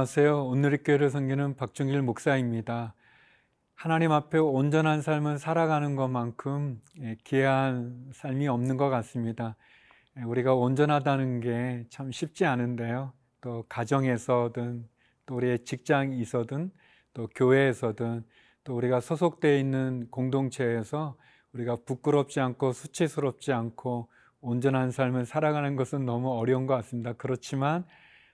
안녕하세요. 오늘의 교회를 섬기는 박종길 목사입니다. 하나님 앞에 온전한 삶을 살아가는 것만큼 예, 귀한 삶이 없는 것 같습니다. 예, 우리가 온전하다는 게 참 쉽지 않은데요. 또 가정에서든 또 우리의 직장에서든 또 교회에서든 또 우리가 소속되어 있는 공동체에서 우리가 부끄럽지 않고 수치스럽지 않고 온전한 삶을 살아가는 것은 너무 어려운 것 같습니다. 그렇지만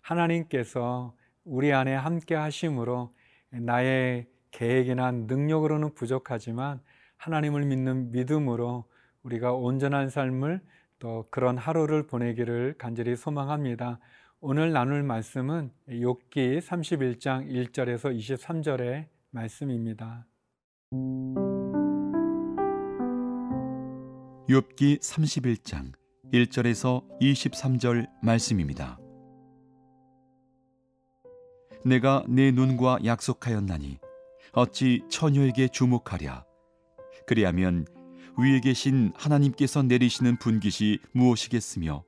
하나님께서 우리 안에 함께 하심으로 나의 계획이나 능력으로는 부족하지만 하나님을 믿는 믿음으로 우리가 온전한 삶을 또 그런 하루를 보내기를 간절히 소망합니다. 오늘 나눌 말씀은 욥기 31장 1절에서 23절의 말씀입니다. 욥기 31장 1절에서 23절 말씀입니다. 내가 내 눈과 약속하였나니 어찌 처녀에게 주목하랴? 그리하면 위에 계신 하나님께서 내리시는 분깃이 무엇이겠으며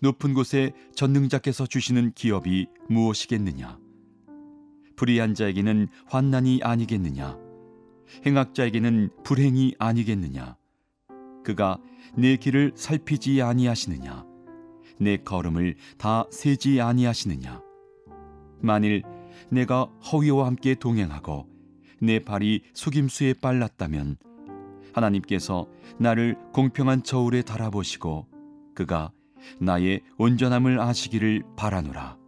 높은 곳에 전능자께서 주시는 기업이 무엇이겠느냐? 불의한 자에게는 환난이 아니겠느냐? 행악자에게는 불행이 아니겠느냐? 그가 내 길을 살피지 아니하시느냐? 내 걸음을 다 세지 아니하시느냐 만일 내가 허위와 함께 동행하고 내 발이 속임수에 빨랐다면 하나님께서 나를 공평한 저울에 달아보시고 그가 나의 온전함을 아시기를 바라노라.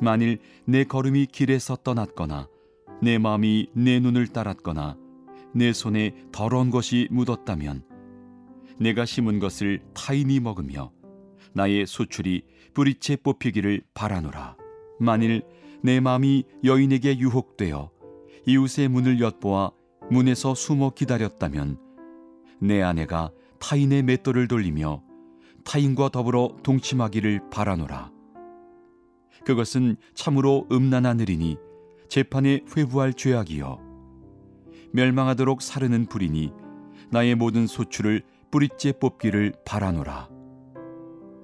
만일 내 걸음이 길에서 떠났거나 내 마음이 내 눈을 따랐거나 내 손에 더러운 것이 묻었다면 내가 심은 것을 타인이 먹으며 나의 소출이 뿌리채 뽑히기를 바라노라. 만일 내 마음이 여인에게 유혹되어 이웃의 문을 엿보아 문에서 숨어 기다렸다면 내 아내가 타인의 맷돌을 돌리며 타인과 더불어 동침하기를 바라노라. 그것은 참으로 음란한 일이니 재판에 회부할 죄악이요 멸망하도록 사르는 불이니 나의 모든 소출을 뿌리째 뽑기를 바라노라.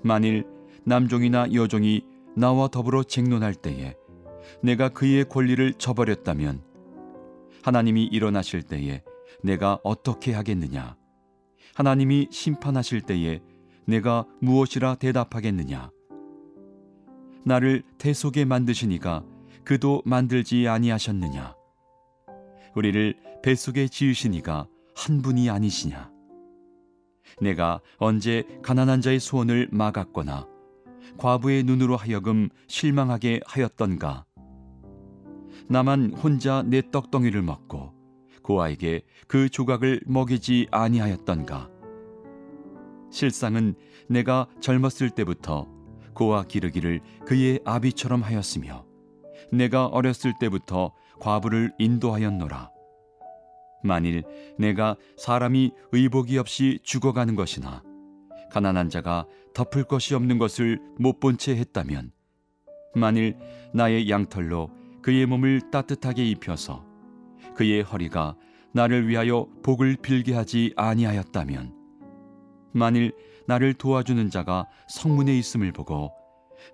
만일 남종이나 여종이 나와 더불어 쟁론할 때에 내가 그의 권리를 저버렸다면 하나님이 일어나실 때에 내가 어떻게 하겠느냐? 하나님이 심판하실 때에 내가 무엇이라 대답하겠느냐? 나를 대속에 만드시니가 그도 만들지 아니하셨느냐? 우리를 뱃속에 지으시니가 한 분이 아니시냐? 내가 언제 가난한 자의 소원을 막았거나 과부의 눈으로 하여금 실망하게 하였던가? 나만 혼자 내 떡덩이를 먹고 고아에게 그 조각을 먹이지 아니하였던가? 실상은 내가 젊었을 때부터 고아 기르기를 그의 아비처럼 하였으며 내가 어렸을 때부터 과부를 인도하였노라. 만일 내가 사람이 의복이 없이 죽어가는 것이나 가난한 자가 덮을 것이 없는 것을 못 본 채 했다면 만일 나의 양털로 그의 몸을 따뜻하게 입혀서 그의 허리가 나를 위하여 복을 빌게 하지 아니하였다면 만일 나를 도와주는 자가 성문에 있음을 보고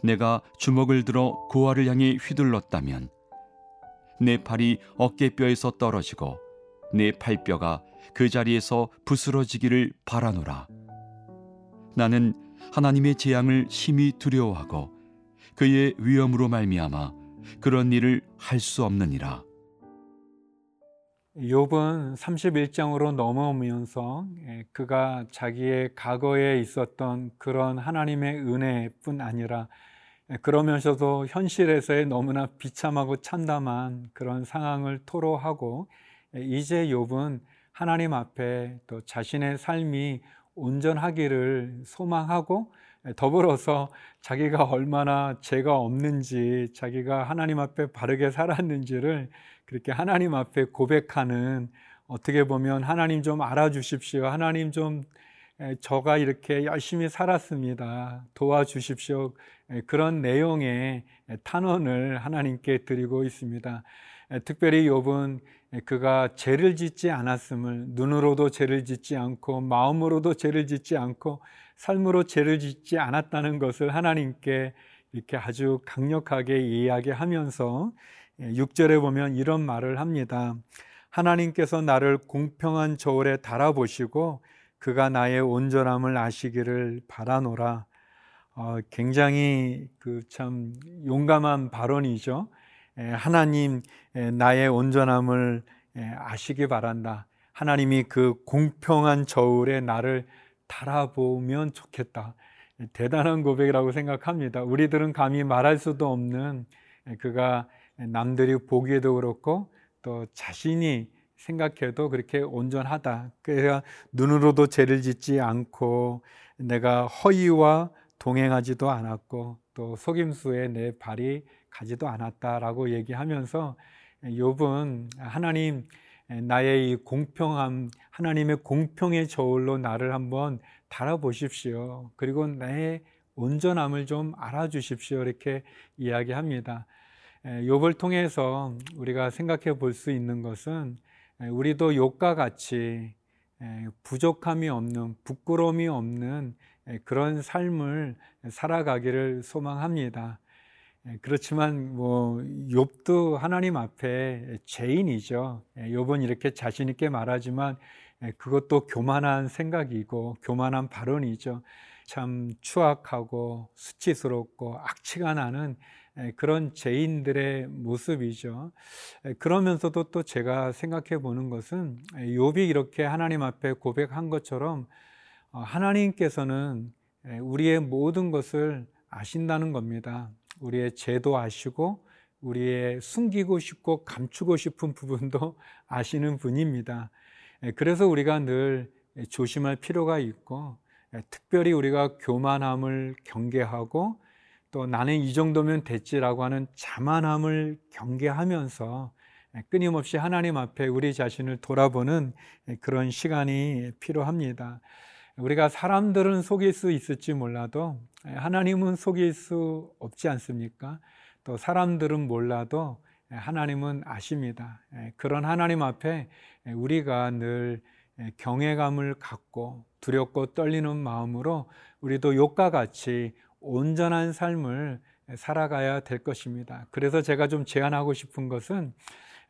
내가 주먹을 들어 고아를 향해 휘둘렀다면 내 팔이 어깨뼈에서 떨어지고 내 팔뼈가 그 자리에서 부스러지기를 바라노라. 나는 하나님의 재앙을 심히 두려워하고 그의 위험으로 말미암아 그런 일을 할 수 없느니라. 욥은 31장으로 넘어오면서 예, 그가 자기의 과거에 있었던 그런 하나님의 은혜뿐 아니라 예, 그러면서도 현실에서의 너무나 비참하고 참담한 그런 상황을 토로하고 예, 이제 욥은 하나님 앞에 또 자신의 삶이 온전하기를 소망하고 더불어서 자기가 얼마나 죄가 없는지 자기가 하나님 앞에 바르게 살았는지를 그렇게 하나님 앞에 고백하는 어떻게 보면 하나님 좀 알아주십시오. 하나님 좀 저가 이렇게 열심히 살았습니다. 도와주십시오. 그런 내용의 탄원을 하나님께 드리고 있습니다. 특별히 욥은 그가 죄를 짓지 않았음을 눈으로도 죄를 짓지 않고 마음으로도 죄를 짓지 않고 삶으로 죄를 짓지 않았다는 것을 하나님께 이렇게 아주 강력하게 이야기하면서 6절에 보면 이런 말을 합니다. 하나님께서 나를 공평한 저울에 달아보시고 그가 나의 온전함을 아시기를 바라노라. 어, 굉장히 그 참 용감한 발언이죠. 에, 하나님 에, 나의 온전함을 에, 아시기 바란다. 하나님이 그 공평한 저울에 나를 달아보면 좋겠다. 대단한 고백이라고 생각합니다. 우리들은 감히 말할 수도 없는 그가 남들이 보기에도 그렇고 또 자신이 생각해도 그렇게 온전하다. 그래야 눈으로도 죄를 짓지 않고 내가 허위와 동행하지도 않았고 또 속임수에 내 발이 가지도 않았다라고 얘기하면서 욥은 하나님 나의 이 공평함 하나님의 공평의 저울로 나를 한번 달아보십시오. 그리고 내 온전함을 좀 알아주십시오. 이렇게 이야기합니다. 욥을 통해서 우리가 생각해 볼 수 있는 것은 우리도 욥과 같이 부족함이 없는 부끄러움이 없는 그런 삶을 살아가기를 소망합니다. 그렇지만 뭐 욥도 하나님 앞에 죄인이죠. 욥은 이렇게 자신 있게 말하지만 그것도 교만한 생각이고 교만한 발언이죠. 참 추악하고 수치스럽고 악취가 나는 그런 죄인들의 모습이죠. 그러면서도 또 제가 생각해 보는 것은 욥이 이렇게 하나님 앞에 고백한 것처럼 어, 하나님께서는 우리의 모든 것을 아신다는 겁니다. 우리의 죄도 아시고 우리의 숨기고 싶고 감추고 싶은 부분도 아시는 분입니다. 그래서 우리가 늘 조심할 필요가 있고 특별히 우리가 교만함을 경계하고 또 나는 이 정도면 됐지라고 하는 자만함을 경계하면서 끊임없이 하나님 앞에 우리 자신을 돌아보는 그런 시간이 필요합니다. 우리가 사람들은 속일 수 있을지 몰라도 하나님은 속일 수 없지 않습니까? 또 사람들은 몰라도 하나님은 아십니다. 그런 하나님 앞에 우리가 늘 경외감을 갖고 두렵고 떨리는 마음으로 우리도 욕과 같이 온전한 삶을 살아가야 될 것입니다. 그래서 제가 좀 제안하고 싶은 것은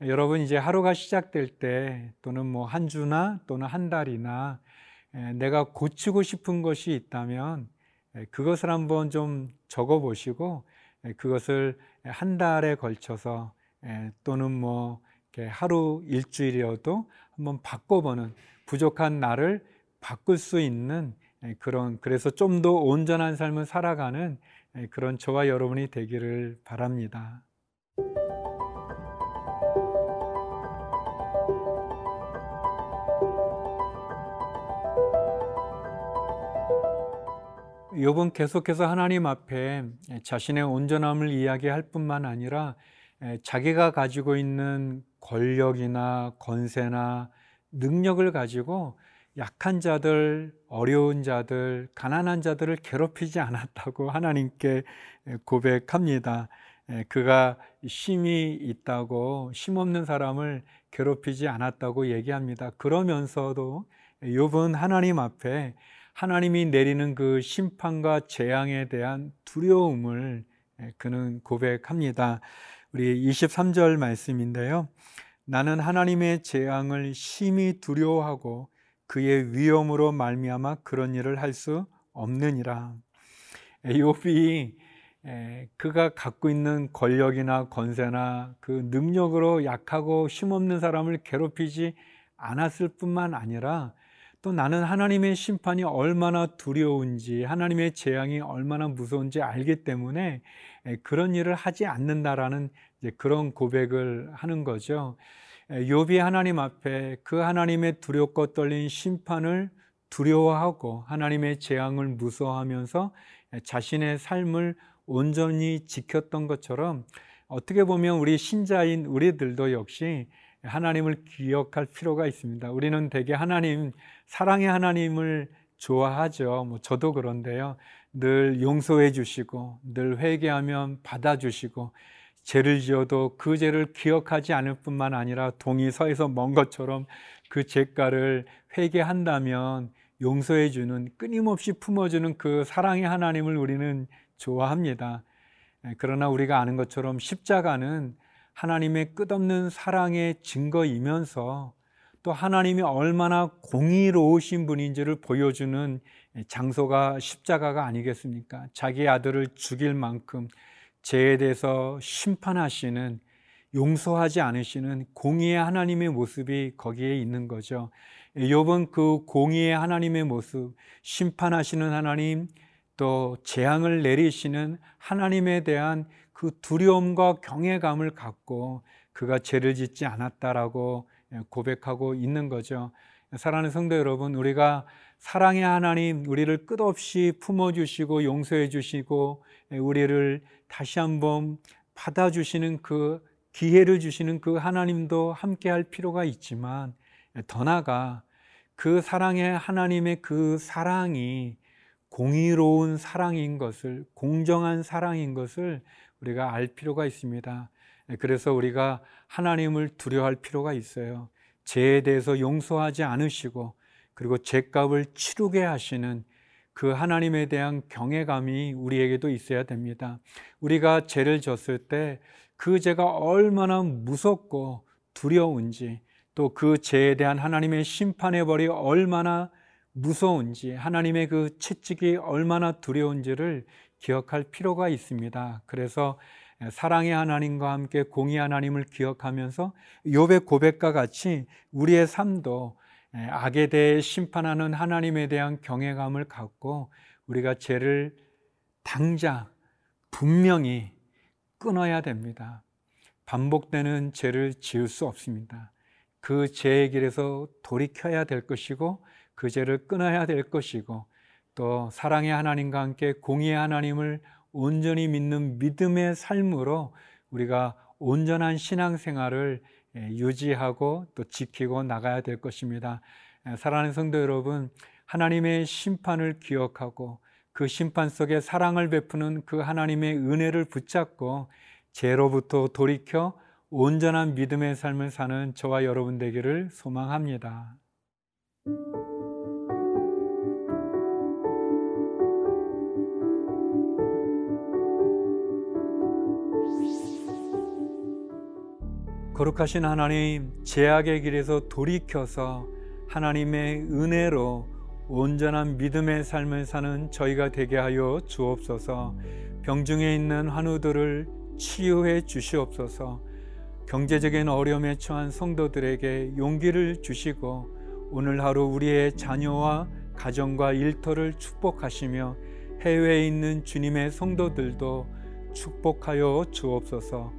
여러분 이제 하루가 시작될 때 또는 뭐 한 주나 또는 한 달이나 내가 고치고 싶은 것이 있다면 그것을 한번 좀 적어 보시고 그것을 한 달에 걸쳐서 또는 뭐 하루 일주일이어도 한번 바꿔보는 부족한 나를 바꿀 수 있는 그런 그래서 좀 더 온전한 삶을 살아가는 그런 저와 여러분이 되기를 바랍니다. 욥은 계속해서 하나님 앞에 자신의 온전함을 이야기할 뿐만 아니라 자기가 가지고 있는 권력이나 권세나 능력을 가지고 약한 자들, 어려운 자들, 가난한 자들을 괴롭히지 않았다고 하나님께 고백합니다. 그가 심이 있다고 심 없는 사람을 괴롭히지 않았다고 얘기합니다. 그러면서도 욥은 하나님 앞에 하나님이 내리는 그 심판과 재앙에 대한 두려움을 그는 고백합니다. 우리 23절 말씀인데요. 나는 하나님의 재앙을 심히 두려워하고 그의 위험으로 말미암아 그런 일을 할 수 없느니라. 욥이 그가 갖고 있는 권력이나 권세나 그 능력으로 약하고 힘없는 사람을 괴롭히지 않았을 뿐만 아니라 또 나는 하나님의 심판이 얼마나 두려운지 하나님의 재앙이 얼마나 무서운지 알기 때문에 그런 일을 하지 않는다라는 그런 고백을 하는 거죠. 욥이 하나님 앞에 그 하나님의 두렵고 떨린 심판을 두려워하고 하나님의 재앙을 무서워하면서 자신의 삶을 온전히 지켰던 것처럼 어떻게 보면 우리 신자인 우리들도 역시 하나님을 기억할 필요가 있습니다. 우리는 대개 하나님, 사랑의 하나님을 좋아하죠. 뭐 저도 그런데요. 늘 용서해 주시고, 늘 회개하면 받아주시고, 죄를 지어도 그 죄를 기억하지 않을 뿐만 아니라 동이 서에서 먼 것처럼 그 죄가를 회개한다면 용서해 주는 끊임없이 품어주는 그 사랑의 하나님을 우리는 좋아합니다. 예, 그러나 우리가 아는 것처럼 십자가는 하나님의 끝없는 사랑의 증거이면서 또 하나님이 얼마나 공의로우신 분인지를 보여주는 장소가 십자가가 아니겠습니까? 자기 아들을 죽일 만큼 죄에 대해서 심판하시는 용서하지 않으시는 공의의 하나님의 모습이 거기에 있는 거죠. 욥은 그 공의의 하나님의 모습, 심판하시는 하나님, 또 재앙을 내리시는 하나님에 대한 그 두려움과 경외감을 갖고 그가 죄를 짓지 않았다라고 고백하고 있는 거죠. 사랑하는 성도 여러분, 우리가 사랑의 하나님, 우리를 끝없이 품어주시고 용서해 주시고 우리를 다시 한번 받아주시는 그 기회를 주시는 그 하나님도 함께 할 필요가 있지만 더 나아가 그 사랑의 하나님의 그 사랑이 공의로운 사랑인 것을, 공정한 사랑인 것을 우리가 알 필요가 있습니다. 그래서 우리가 하나님을 두려워할 필요가 있어요. 죄에 대해서 용서하지 않으시고, 그리고 죄값을 치르게 하시는 그 하나님에 대한 경외감이 우리에게도 있어야 됩니다. 우리가 죄를 졌을 때 그 죄가 얼마나 무섭고 두려운지, 또 그 죄에 대한 하나님의 심판의 벌이 얼마나 무서운지 하나님의 그 채찍이 얼마나 두려운지를 기억할 필요가 있습니다. 그래서 사랑의 하나님과 함께 공의 하나님을 기억하면서 욥의 고백과 같이 우리의 삶도 악에 대해 심판하는 하나님에 대한 경외감을 갖고 우리가 죄를 당장 분명히 끊어야 됩니다. 반복되는 죄를 지을 수 없습니다. 그 죄의 길에서 돌이켜야 될 것이고 그 죄를 끊어야 될 것이고 또 사랑의 하나님과 함께 공의의 하나님을 온전히 믿는 믿음의 삶으로 우리가 온전한 신앙생활을 예, 유지하고 또 지키고 나가야 될 것입니다. 예, 사랑하는 성도 여러분, 하나님의 심판을 기억하고 그 심판 속에 사랑을 베푸는 그 하나님의 은혜를 붙잡고 죄로부터 돌이켜 온전한 믿음의 삶을 사는 저와 여러분 되기를 소망합니다. 거룩하신 하나님, 제약의 길에서 돌이켜서 하나님의 은혜로 온전한 믿음의 삶을 사는 저희가 되게 하여 주옵소서. 병중에 있는 환우들을 치유해 주시옵소서. 경제적인 어려움에 처한 성도들에게 용기를 주시고 오늘 하루 우리의 자녀와 가정과 일터를 축복하시며 해외에 있는 주님의 성도들도 축복하여 주옵소서.